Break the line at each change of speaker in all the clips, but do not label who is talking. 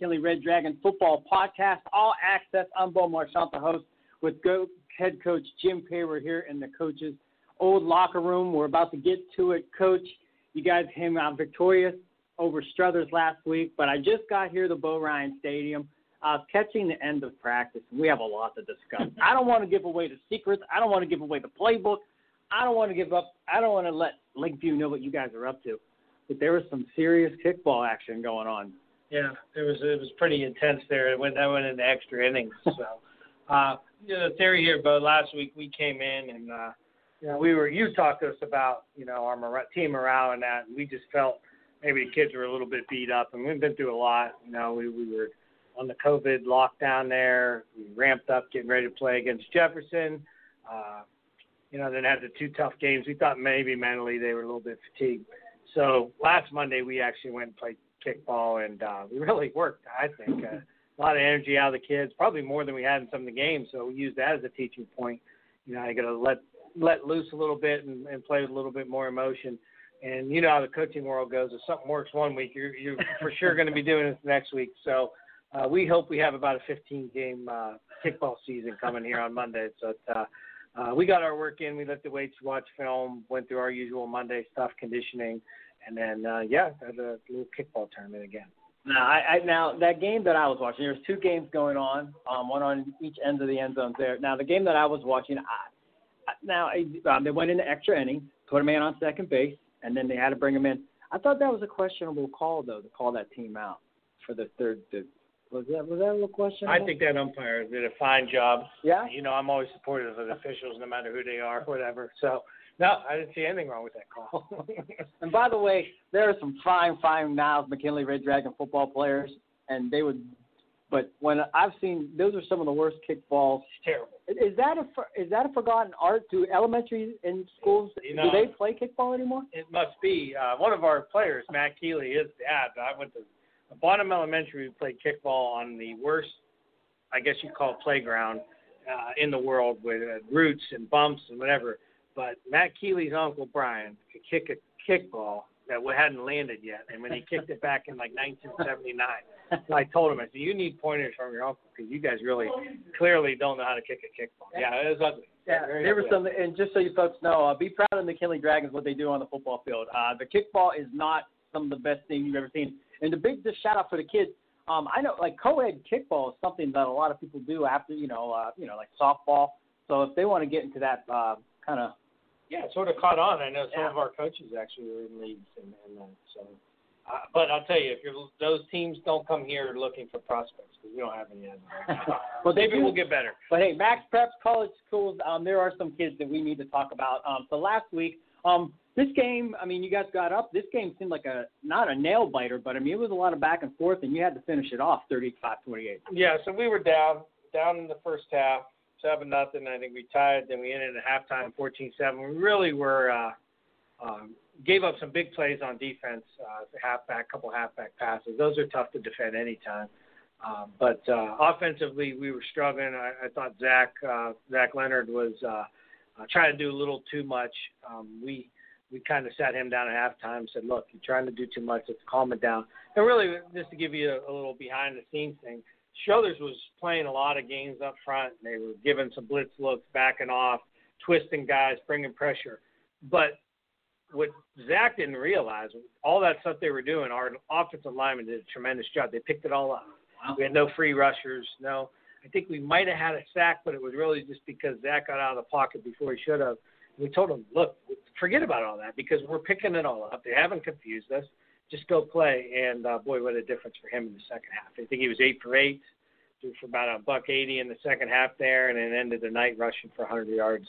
The McKinley Red Dragon Football Podcast, All Access. I'm Bo Marchant, the host, with go- head coach Jim We're here in the coach's old locker room. We're about to get to it, Coach. You guys came out victorious over Struthers last week, but I just got here to Bo Rein Stadium. I was catching the end of practice, and we have a lot to discuss. I don't want to give away the secrets. I don't want to give away the playbook. I don't want to give up. I don't want to let Lakeview know what you guys are up to. But there was some serious kickball action going on.
Yeah, it was it was pretty intense there. It went that went into extra innings. So, uh, you know, the theory here, but last week we came in and uh, you know we were you talked to us about you know our mora- team morale and that, and we just felt maybe the kids were a little bit beat up, and we've been through a lot. You know, we we were on the COVID lockdown there. We ramped up, getting ready to play against Jefferson. Uh, you know, then had the two tough games. We thought maybe mentally they were a little bit fatigued. So last Monday we actually went and played kickball, and uh, we really worked. I think uh, a lot of energy out of the kids, probably more than we had in some of the games. So we used that as a teaching point. You know, I got to let let loose a little bit and, and play with a little bit more emotion. And you know how the coaching world goes. If something works one week, you're you're for sure going to be doing it next week. So uh, we hope we have about a 15 game uh, kickball season coming here on Monday. So uh, uh, we got our work in. We lifted weights, watched film, went through our usual Monday stuff, conditioning, and then uh, yeah, had a little kickball tournament again.
Now, I, I now that game that I was watching, there was two games going on, um, one on each end of the end zones there. Now, the game that I was watching, I, I- now I- um, they went into extra innings, put a man on second base, and then they had to bring him in. I thought that was a questionable call though to call that team out for the third. The, was that was that a little questionable?
I think that umpire did a fine job.
Yeah.
You know, I'm always supportive of the officials, no matter who they are, whatever. So no, I didn't see anything wrong with that call.
And by the way, there are some fine, fine Niles McKinley Red Dragon football players, and they would. But when I've seen, those are some of the worst kickballs.
it's terrible.
Is that a is that a forgotten art? Do elementary in schools
You
do they play kickball anymore?
It must be uh, one of our players, Matt Keeley, his dad. I went to Bonham Elementary. We played kickball on the worst, I guess you call it playground uh, in the world with uh, roots and bumps and whatever. But Matt Keeley's uncle Brian could kick a kickball that hadn't landed yet, and when he kicked it back in like 1979, so I told him, I said, "You need pointers from your uncle because you guys really clearly don't know how to kick a kickball." Yeah, it was ugly.
Yeah, there was some, and just so you folks know, uh, be proud of the McKinley Dragons what they do on the football field. Uh, the kickball is not some of the best things you've ever seen. And the big just shout out for the kids. Um, I know like co-ed kickball is something that a lot of people do after you know uh, you know like softball. So if they want to get into that uh, kind of
Yeah, it sort of caught on. I know some
Yeah.
of our coaches actually were in leagues and, and that. So, uh, but I'll tell you, if you're, those teams don't come here looking for prospects because we don't have any. Yet.
Well,
maybe we'll get better.
But hey, Max Preps College Schools, um, there are some kids that we need to talk about. Um, so last week, um, this game, I mean, you guys got up. This game seemed like a not a nail biter, but I mean, it was a lot of back and forth, and you had to finish it off 35-28.
Yeah, so we were down, down in the first half, seven nothing. I think we tied. Then we ended at halftime, 14-7. We really were uh, um, gave up some big plays on defense, uh, halfback, couple halfback passes. Those are tough to defend anytime. Um, but uh, offensively, we were struggling. I, I thought Zach uh, Zach Leonard was uh, uh, trying to do a little too much. Um, we we kind of sat him down at halftime. Said, "Look, you're trying to do too much. Let's calm it down." And really, just to give you a, a little behind the scenes thing, Struthers was playing a lot of games up front. And they were giving some blitz looks, backing off, twisting guys, bringing pressure. But what Zach didn't realize, all that stuff they were doing, our offensive linemen did a tremendous job. They picked it all up. We had no free rushers. No, I think we might have had a sack, but it was really just because Zach got out of the pocket before he should have. We told him, look, forget about all that because we're picking it all up. They haven't confused us. Just go play. And uh, boy, what a difference for him in the second half. I think he was eight for eight, threw for about a buck eighty in the second half there, and then ended the night rushing for 100 yards.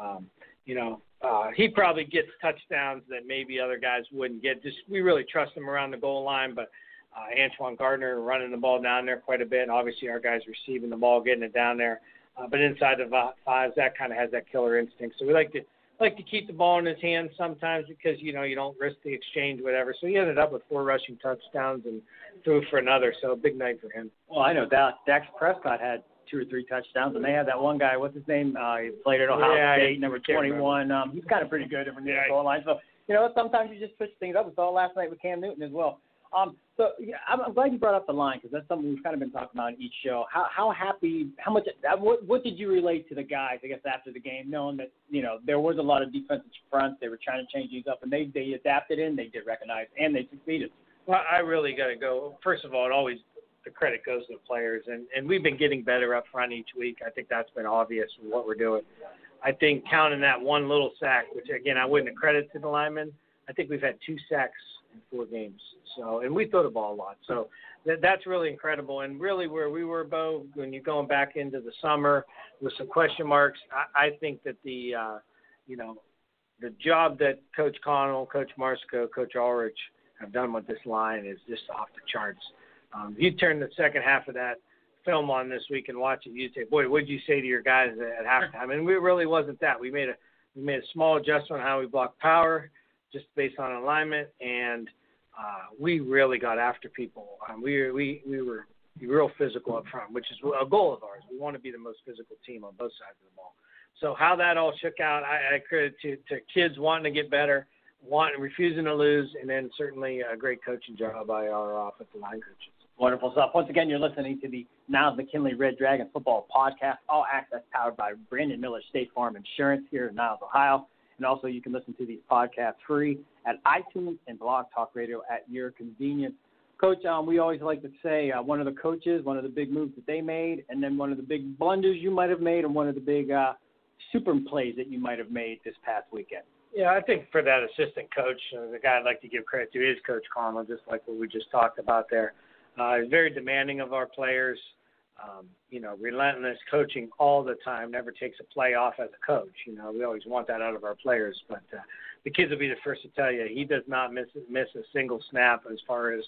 Um, you know, uh, he probably gets touchdowns that maybe other guys wouldn't get. Just we really trust him around the goal line, but uh, Antoine Gardner running the ball down there quite a bit. Obviously, our guys receiving the ball, getting it down there. Uh, but inside the fives, that kind of has that killer instinct. So we like to like to keep the ball in his hands sometimes because you know you don't risk the exchange, whatever. So he ended up with four rushing touchdowns and threw for another. So big night for him.
Well, I know Dak, Dak Prescott had two or three touchdowns, and they had that one guy. What's his name? Uh, he played at Ohio
yeah,
State, number 21. Um, he's kind of pretty good from the
yeah,
goal line. So you know sometimes you just switch things up. We saw last night with Cam Newton as well. Um, so yeah, I'm, glad you brought up the line because that's something we've kind of been talking about in each show. How how happy, how much, what what did you relate to the guys? I guess after the game, knowing that you know there was a lot of defensive fronts, they were trying to change these up, and they they adapted and they did recognize and they succeeded.
Well, I really got to go. First of all, it always the credit goes to the players, and and we've been getting better up front each week. I think that's been obvious with what we're doing. I think counting that one little sack, which again I wouldn't credit to the linemen. I think we've had two sacks in four games. So, and we throw the ball a lot. So that, that's really incredible. And really, where we were, Bo, when you're going back into the summer with some question marks, I, I think that the, uh, you know, the job that Coach Connell, Coach Marsko, Coach Ulrich have done with this line is just off the charts. Um, you turn the second half of that film on this week and watch it, you'd say, "Boy, what'd you say to your guys at halftime?" And we really wasn't that. We made a we made a small adjustment on how we blocked power, just based on alignment, and uh, we really got after people. Um, we we we were real physical up front, which is a goal of ours. We want to be the most physical team on both sides of the ball. So how that all shook out, I, I credit to to kids wanting to get better, wanting refusing to lose, and then certainly a great coaching job by our offensive line coaches.
Wonderful stuff. Once again, you're listening to the Niles McKinley Red Dragon Football Podcast, all access powered by Brandon Miller State Farm Insurance here in Niles, Ohio. And also, you can listen to these podcasts free at iTunes and Blog Talk Radio at your convenience. Coach, um, we always like to say uh, one of the coaches, one of the big moves that they made, and then one of the big blunders you might have made, and one of the big uh, super plays that you might have made this past weekend.
Yeah, I think for that assistant coach, uh, the guy I'd like to give credit to is Coach Connell, just like what we just talked about there. Uh, he's very demanding of our players um, you know, relentless coaching all the time never takes a play off as a coach. You know, we always want that out of our players, but uh, the kids will be the first to tell you he does not miss miss a single snap as far as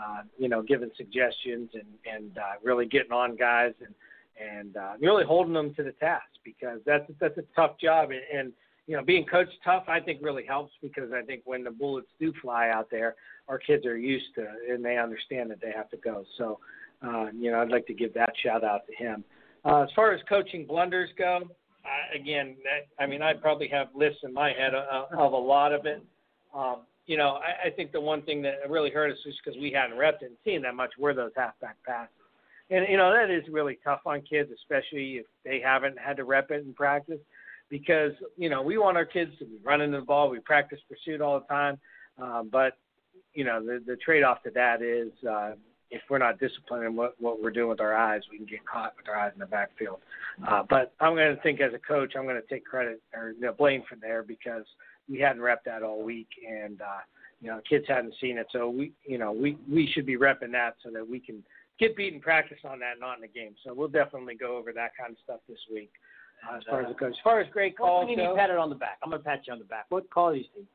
uh, you know giving suggestions and and uh, really getting on guys and and uh, really holding them to the task because that's that's a tough job and, and you know being coached tough I think really helps because I think when the bullets do fly out there our kids are used to and they understand that they have to go so uh, you know, I'd like to give that shout out to him. Uh, as far as coaching blunders go, I, again, that, I mean, I probably have lists in my head of, of a lot of it. Um, you know, I, I think the one thing that really hurt us is because we hadn't repped and seen that much were those halfback passes. And, you know, that is really tough on kids, especially if they haven't had to rep it in practice because, you know, we want our kids to be running the ball. We practice pursuit all the time. Uh, but, you know, the, the trade off to that is, uh, if we're not disciplined in what, what we're doing with our eyes, we can get caught with our eyes in the backfield. Uh, but I'm going to think as a coach, I'm going to take credit or you know, blame for there because we hadn't repped that all week, and uh, you know kids hadn't seen it. So we, you know, we we should be repping that so that we can get beat in practice on that, not in the game. So we'll definitely go over that kind of stuff this week. Uh, as far as the coach, as far as great calls,
well, you
go,
pat it on the back. I'm gonna pat you on the back. What call do you think?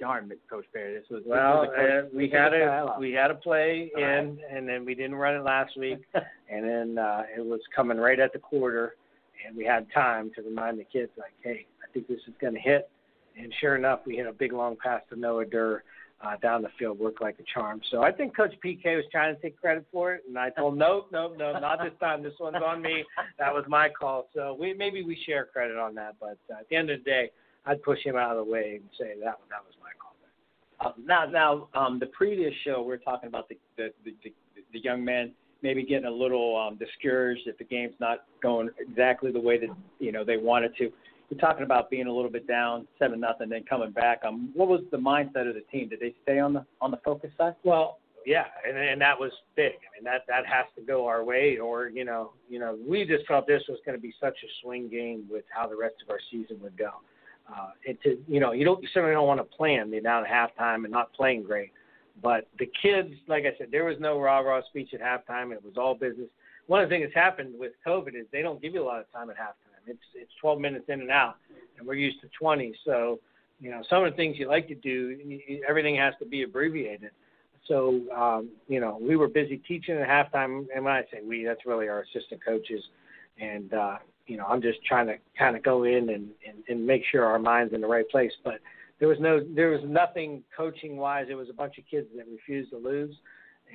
Darn, Coach Parry, this was
well.
This was
uh, we had a we had a play in, right. and then we didn't run it last week, and then uh, it was coming right at the quarter, and we had time to remind the kids like, hey, I think this is going to hit, and sure enough, we hit a big long pass to Noah Durr. Uh, down the field worked like a charm. So I think Coach PK was trying to take credit for it, and I told nope, nope, no, not this time. This one's on me. That was my call. So we maybe we share credit on that, but uh, at the end of the day, I'd push him out of the way and say that that was my call.
Uh, now, now, um, the previous show we are talking about the the, the the the young men maybe getting a little um, discouraged if the game's not going exactly the way that you know they wanted to. You're talking about being a little bit down, seven nothing, then coming back. Um, what was the mindset of the team? Did they stay on the on the focus side?
Well, yeah, and and that was big. I mean, that that has to go our way, or you know, you know, we just felt this was going to be such a swing game with how the rest of our season would go. Uh, and to you know, you don't you certainly don't want to plan the down at halftime and not playing great. But the kids, like I said, there was no rah rah speech at halftime. It was all business. One of the things that's happened with COVID is they don't give you a lot of time at halftime. It's it's 12 minutes in and out, and we're used to 20. So, you know, some of the things you like to do, everything has to be abbreviated. So, um, you know, we were busy teaching at halftime, and when I say we, that's really our assistant coaches, and uh, you know, I'm just trying to kind of go in and, and and make sure our mind's in the right place. But there was no, there was nothing coaching wise. It was a bunch of kids that refused to lose,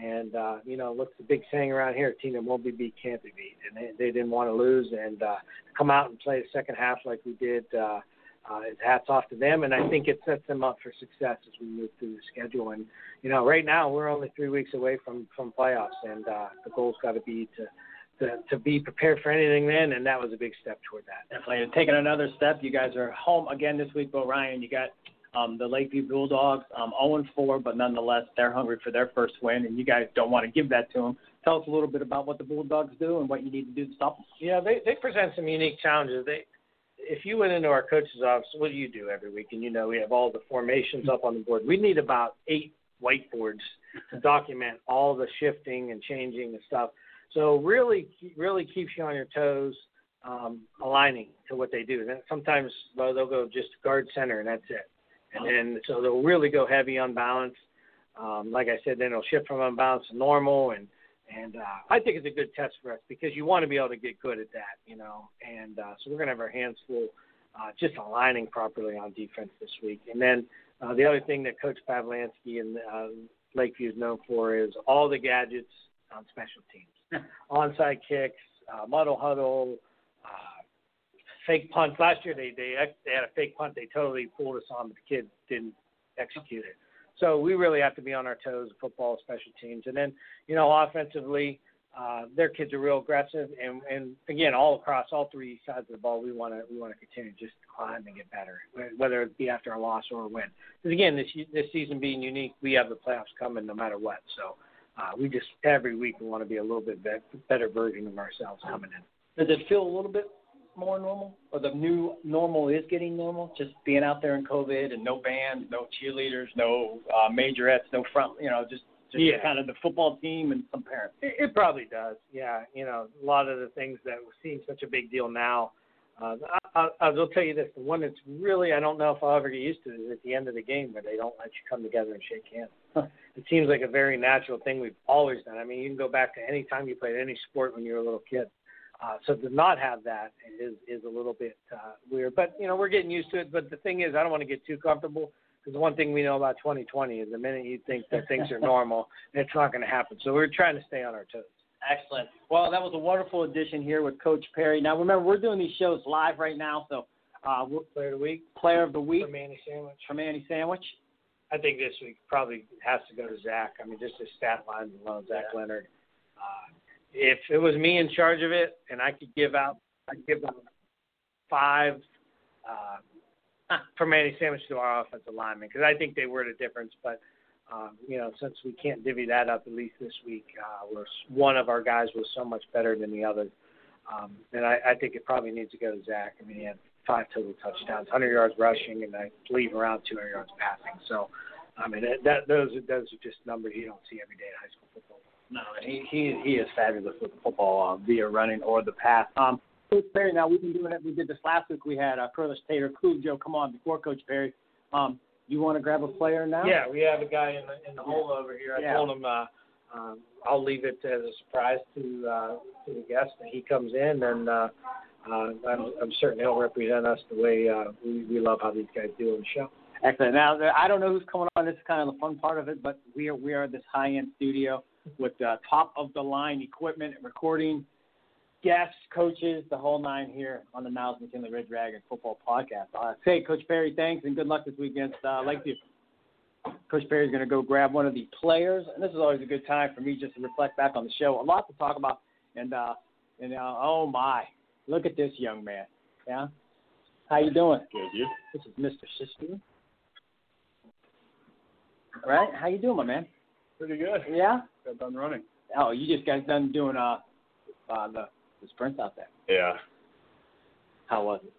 and uh, you know, what's the big saying around here? Team that won't be beat can't be beat, and they, they didn't want to lose and uh, come out and play the second half like we did. Uh, uh, hats off to them, and I think it sets them up for success as we move through the schedule. And you know, right now we're only three weeks away from from playoffs, and uh, the goal's got to be to to, to be prepared for anything then, and that was a big step toward that.
Definitely. Taking another step, you guys are home again this week, Bo Rein. You got um, the Lakeview Bulldogs, um, 0 4, but nonetheless, they're hungry for their first win, and you guys don't want to give that to them. Tell us a little bit about what the Bulldogs do and what you need to do to stop them.
Yeah, they they present some unique challenges. They if you went into our coach's office, what do you do every week? And you know, we have all the formations up on the board. We need about eight whiteboards to document all the shifting and changing and stuff. So really, really keeps you on your toes, um, aligning to what they do. And sometimes well, they'll go just guard center and that's it. And then so they'll really go heavy on balance. Um, like I said, then it'll shift from unbalance to normal and and uh, I think it's a good test for us because you want to be able to get good at that, you know. And uh, so we're going to have our hands full uh, just aligning properly on defense this week. And then uh, the other thing that Coach Pavlansky and uh, Lakeview is known for is all the gadgets on special teams, onside kicks, uh, muddle huddle, uh, fake punts. Last year they they they had a fake punt. They totally fooled us on, but the kid didn't execute it. So we really have to be on our toes, football, special teams, and then you know offensively, uh, their kids are real aggressive, and and again all across all three sides of the ball, we want to we want to continue just to climb and get better, whether it be after a loss or a win. Because again, this this season being unique, we have the playoffs coming no matter what. So uh, we just every week we want to be a little bit better version of ourselves coming in.
Does it feel a little bit more normal, or the new normal is getting normal? Just being out there in COVID and no bands, no cheerleaders, no uh, majorettes, no front, you know, just just
yeah.
kind of the football team and some parents.
It, it probably does. Yeah, you know, a lot of the things that seem such a big deal now. Uh, I, I, I will tell you this: the one that's really I don't know if I'll ever get used to is at the end of the game where they don't let you come together and shake hands. it seems like a very natural thing we've always done. I mean, you can go back to any time you played any sport when you were a little kid. Uh, so to not have that is is a little bit uh, weird, but you know we're getting used to it. But the thing is, I don't want to get too comfortable because the one thing we know about 2020 is the minute you think that things are normal, it's not going to happen. So we're trying to stay on our toes.
Excellent. Well, that was a wonderful edition here with Coach Parry. Now remember, we're doing these shows live right now, so uh, we're,
player of the week,
player of the week
for Manny Sandwich.
For Manny Sandwich.
I think this week probably has to go to Zach. I mean, just his stat lines alone, Zach yeah. Leonard. Uh, if it was me in charge of it and I could give out, I'd give them five uh, for Manny Sandwich to our offensive lineman because I think they were the difference. But um, you know, since we can't divvy that up, at least this week, uh, where one of our guys was so much better than the other, um, and I, I think it probably needs to go to Zach. I mean, he had five total touchdowns, 100 yards rushing, and I believe around 200 yards passing. So, I mean, that, those those are just numbers you don't see every day in high school football.
No, he he he is fabulous with the football uh, via running or the pass. Um, Coach Parry, now we've been doing it. We did this last week. We had uh, Curtis Tater, Joe, come on before Coach Parry. Um, you want to grab a player now?
Yeah, we have a guy in the in the hole over here. I
yeah.
told him uh, um, I'll leave it as a surprise to uh, to the guest that he comes in, and uh, uh, I'm, I'm certain he'll represent us the way uh, we, we love how these guys do on the show.
Excellent. Now I don't know who's coming on. This is kind of the fun part of it, but we are we are this high end studio with uh, top of the line equipment, and recording, guests, coaches, the whole nine here on the Niles McKinley Red Dragon Football Podcast. Uh, say, Coach Parry, thanks and good luck this week against uh, Lakeview. Coach Parry's going to go grab one of the players, and this is always a good time for me just to reflect back on the show. A lot to talk about, and uh, and uh, oh my, look at this young man. Yeah, how you doing?
Good, you?
This is Mr. Sister. Right? How you doing, my man?
Pretty good.
Yeah.
Got done running.
Oh, you just got done doing uh, uh the the sprints out there.
Yeah.
How was it?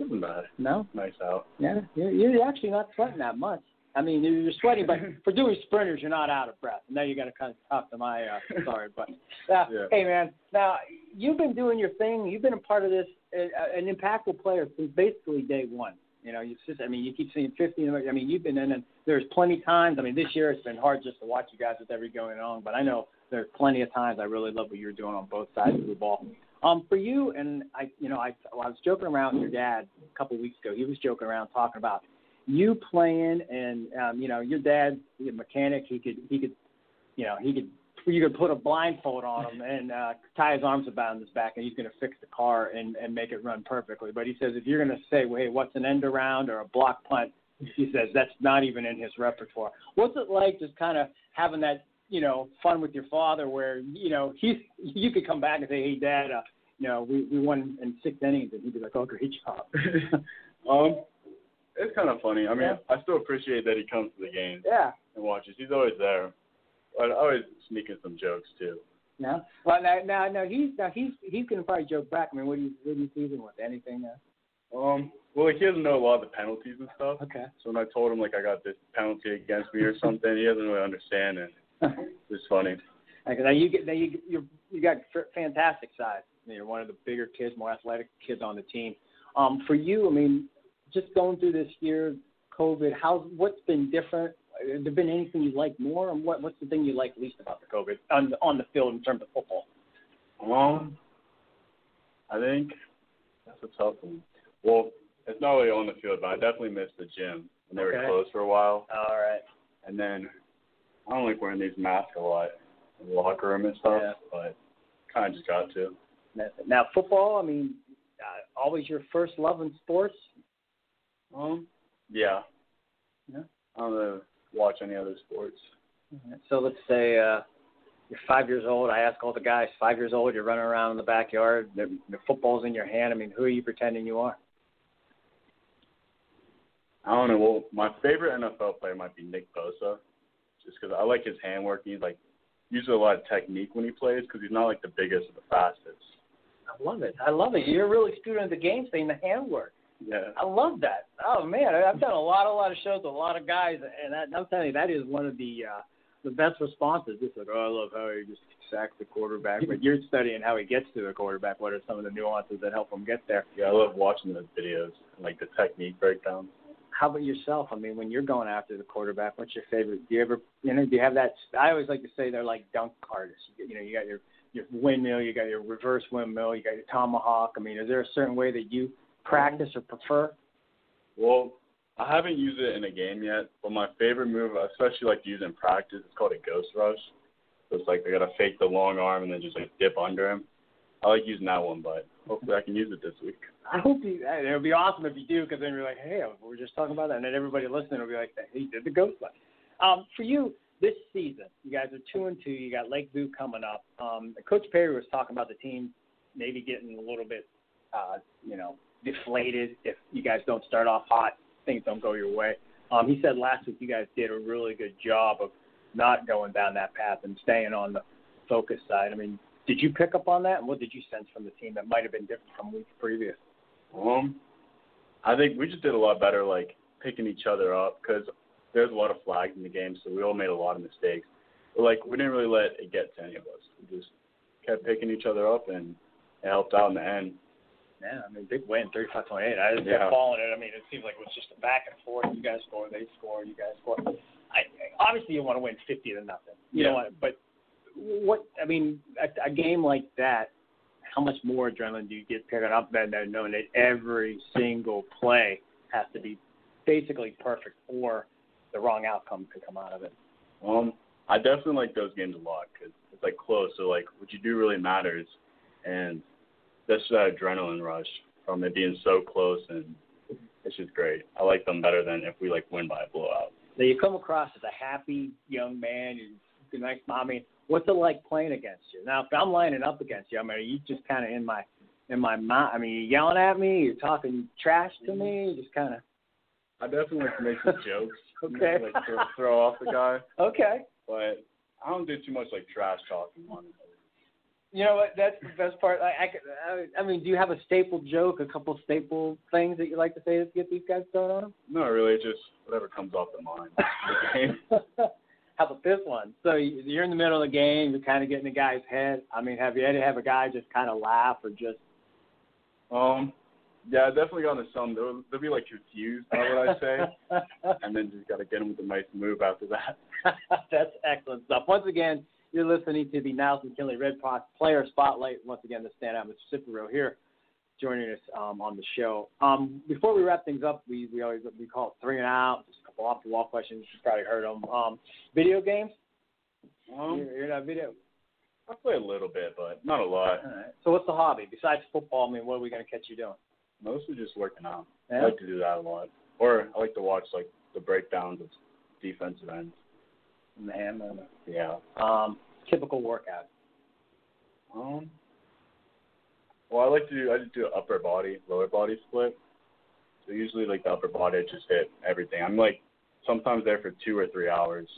Wasn't bad.
No.
Nice out.
Yeah, you're, you're actually not sweating that much. I mean, you're sweating, but for doing sprinters, you're not out of breath. Now you got to kind of talk to my uh, sorry, but uh,
Yeah.
hey, man. Now you've been doing your thing. You've been a part of this, uh, an impactful player since basically day one. You know, you just, I mean, you keep seeing 50. I mean, you've been in, and there's plenty of times. I mean, this year it's been hard just to watch you guys with everything going on, but I know there's plenty of times I really love what you're doing on both sides of the ball. Um, for you, and I, you know, I, well, I was joking around with your dad a couple of weeks ago. He was joking around talking about you playing, and um, you know, your dad, a mechanic. He could, he could, you know, he could, you could put a blindfold on him and uh, tie his arms about his back, and he's going to fix the car and and make it run perfectly. But he says if you're going to say, hey, what's an end around or a block punt? He says that's not even in his repertoire. What's it like just kind of having that you know, fun with your father where, you know, he's you could come back and say, Hey dad, uh, you know, we, we won in six innings and he'd be like, Oh, great job.
Um, it's kind of funny. I mean,
Yeah.
I still appreciate that he comes to the games
yeah.
and watches. He's always there. But always sneaking some jokes too.
Yeah. Well now now now he's now he's he's gonna probably joke back. I mean what do you what do you season with? Anything uh
Um, well, like, he doesn't know a lot of the penalties and stuff.
okay.
So when I told him like I got this penalty against me or something, he doesn't really understand it. It's funny.
Okay, now you get now you you you got fantastic size. You're one of the bigger kids, more athletic kids on the team. Um, for you, I mean, just going through this year, COVID, how's what's been different? Has there been anything you like more, and what what's the thing you like least about the COVID on the, on the field in terms of football?
Um, I think that's a tough one. Well, it's not really on the field, but I definitely miss the gym when they were closed for a while.
All right.
And then I don't like wearing these masks a lot in the locker room and stuff,
Yeah.
but kind of just got to.
Now football, I mean, uh, always your first love in sports.
Um, yeah.
Yeah.
I don't really watch any other sports.
So let's say uh, you're five years old. I ask all the guys, five years old, you're running around in the backyard. The, the football's in your hand. I mean, who are you pretending you are?
I don't know. Well, my favorite NFL player might be Nick Bosa, just because I like his handwork. He's like uses a lot of technique when he plays because he's not like the biggest or the fastest.
I love it. I love it. You're a really student of the game, saying the handwork.
Yeah.
I love that. Oh man, I've done a lot, a lot of shows with a lot of guys, and that, I'm telling you, that is one of the uh, the best responses. Just like, oh, I love how he just sacks the quarterback, but you're studying how he gets to the quarterback. What are some of the nuances that help him get there?
Yeah, I love watching those videos like the technique breakdowns.
How about yourself? I mean, when you're going after the quarterback, what's your favorite? Do you ever, you know, do you have that? I always like to say they're like dunk artists. You, you know, you got your your windmill, you got your reverse windmill, you got your tomahawk. I mean, is there a certain way that you practice or prefer?
Well, I haven't used it in a game yet, but my favorite move, I especially like to use in practice, it's called a ghost rush. So it's like they gotta fake the long arm and then just like dip under him. I like using that one, but hopefully I can use it this week.
I hope you. It would be awesome if you do, because then you're like, hey, we we're just talking about that, and then everybody listening will be like, he did the ghost rush. Um, for you this season, you guys are two and two. You got Lakeview coming up. Um, Coach Parry was talking about the team maybe getting a little bit, uh, you know, deflated if you guys don't start off hot, things don't go your way. Um, he said last week you guys did a really good job of not going down that path and staying on the focus side. I mean, did you pick up on that, and what did you sense from the team that might have been different from weeks previous?
Um, I think we just did a lot better, like picking each other up because there's a lot of flags in the game, so we all made a lot of mistakes. But like we didn't really let it get to any of us. We just kept picking each other up, and it helped out in the end.
Yeah, I mean, big win, 35 28. I just
Yeah.
kept following it. I mean, it seems like it was just a back and forth. You guys score, they score, you guys score. I, obviously, you want to win 50 to nothing. You
Yeah.
don't but what, I mean, a, a game like that, how much more adrenaline do you get picking up than knowing that every single play has to be basically perfect or the wrong outcome could come out of it?
Um, I definitely like those games a lot because it's like close. So like what you do really matters, and that's that uh, adrenaline rush from it being so close, and it's just great. I like them better than if we like win by a blowout.
Now you come across as a happy young man, you're a nice mom. I mean, what's it like playing against you? Now, if I'm lining up against you, I mean, are you just kind of in my in my mind? I mean, you yelling at me, you're talking trash to me, just kind of
I definitely like to make some jokes, you know,
Okay.
like throw, throw off the guy,
okay.
but I don't do too much like trash talking. Honestly.
You know what? That's the best part. I, I, I, mean, do you have a staple joke, a couple staple things that you like to say to get these guys going on?
Not really, just whatever comes off the mind.
How about this one? So you- you're in the middle of the game, you're kind of getting the guy's head. I mean, have you had to have a guy just kind of laugh or just?
um, yeah, I definitely got into some. They'll, they'll be like confused by what I say, and then just got to get them with a nice move after that.
That's excellent stuff. Once again, you're listening to the Niles McKinley Red Fox Player Spotlight. Once again, the standout Mr. Cipero here, joining us um, on the show. Um, before we wrap things up, we, we always we call it three and out. Just a couple off the wall questions. You've probably heard them. Um, video games.
Um,
you're, you're not video.
I play a little bit, but not a lot.
All right. So what's the hobby besides football? I mean, what are we going to catch you doing?
Mostly just working out.
Yeah?
I like to do that a lot. Or I like to watch like the breakdowns of defensive ends.
Man, man.
Yeah.
Um, typical workout.
Um. Well, I like to do. I just do an upper body, lower body split. So usually, like the upper body, I just hit everything. I'm like sometimes there for two or three hours.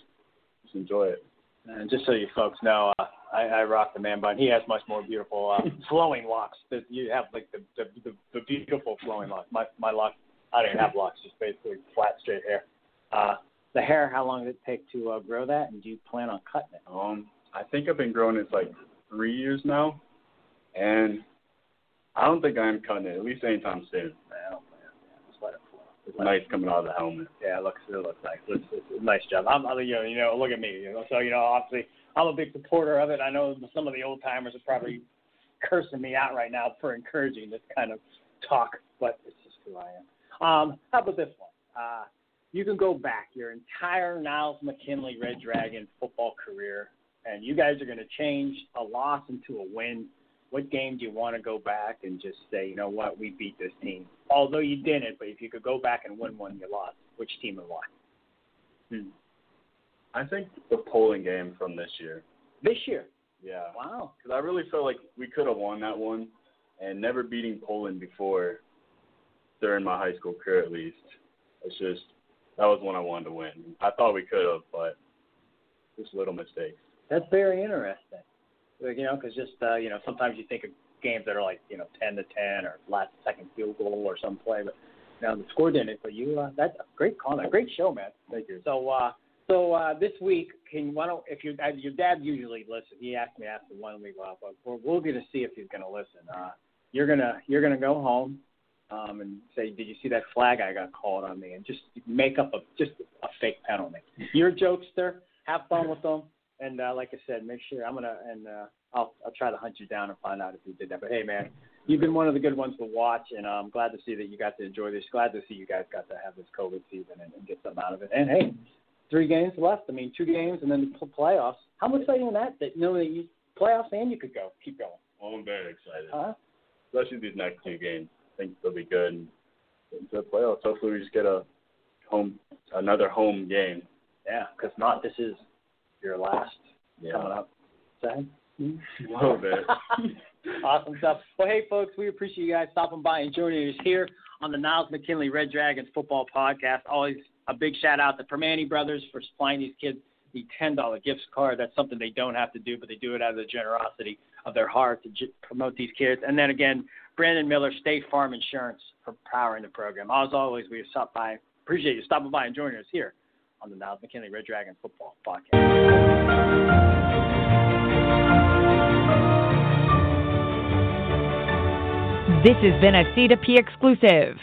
Just enjoy it.
And just so you folks know, uh, I, I rock the man bun. He has much more beautiful uh, flowing locks. That you have like the, the the the beautiful flowing locks. My my locks, I don't even have locks. Just basically flat, straight hair. Uh, the hair, how long did it take to uh, grow that, and do you plan on cutting it?
Um, I think I've been growing it like three years now, and I don't think I'm cutting it at least anytime soon.
I. Yeah, just let it.
It's nice coming out of the helmet.
Yeah, it looks it looks nice. It's, it's, a nice job. I'm, I, you know, you know, look at me. You know, so you know, obviously, I'm a big supporter of it. I know some of the old timers are probably cursing me out right now for encouraging this kind of talk, but it's just who I am. Um, how about this one? Uh, you can go back your entire Niles McKinley Red Dragon football career, and you guys are going to change a loss into a win. What game do you want to go back and just say, you know what, we beat this team? Although you didn't, but if you could go back and win one you lost, which team and why?
Hmm. I think the Poland game from this year.
This year.
Yeah.
Wow.
Because I really felt like we could have won that one, and never beating Poland before during my high school career at least. It's just that was one I wanted to win. I thought we could have, but just little mistakes.
That's very interesting. You know, because just uh, you know, sometimes you think of games that are like you know ten to ten or last second field goal or some play, but now the score didn't. But you, uh, that's a great comment, great show, man.
Thank you.
So, uh, so uh, this week, can why don't if your uh, your dad usually listens? He asked me after one week off, but we're, we're going to see if he's going to listen. Uh, you're gonna you're gonna go home um, and say, did you see that flag I got called on me? And just make up a just a fake penalty. You're a jokester. Have fun with them. And uh, like I said, make sure I'm gonna and uh, I'll I'll try to hunt you down and find out if you did that. But hey, man, you've been one of the good ones to watch, and I'm glad to see that you got to enjoy this. Glad to see you guys got to have this COVID season and, and get something out of it. And hey, three games left. I mean, two games and then the playoffs. How much exciting is that? That you know that you playoffs and you could go keep going.
Well, I'm very excited,
Huh?
especially these next two games. Think they'll be good. And into the playoffs. Hopefully, we just get a home, another home game.
Yeah, because not this is your last
Yeah.
coming up. Sad.
A little bit.
awesome stuff. Well, hey, folks, we appreciate you guys stopping by and joining us here on the Niles McKinley Red Dragons Football Podcast. Always a big shout out to Permani Brothers for supplying these kids the $10 gift card. That's something they don't have to do, but they do it out of the generosity of their heart to j- promote these kids. And then again, Brandon Miller, State Farm Insurance, for powering the program. As always, we stop by. Appreciate you stopping by and joining us here on the Niles McKinley Red Dragons Football Podcast.
This has been a C2P exclusive.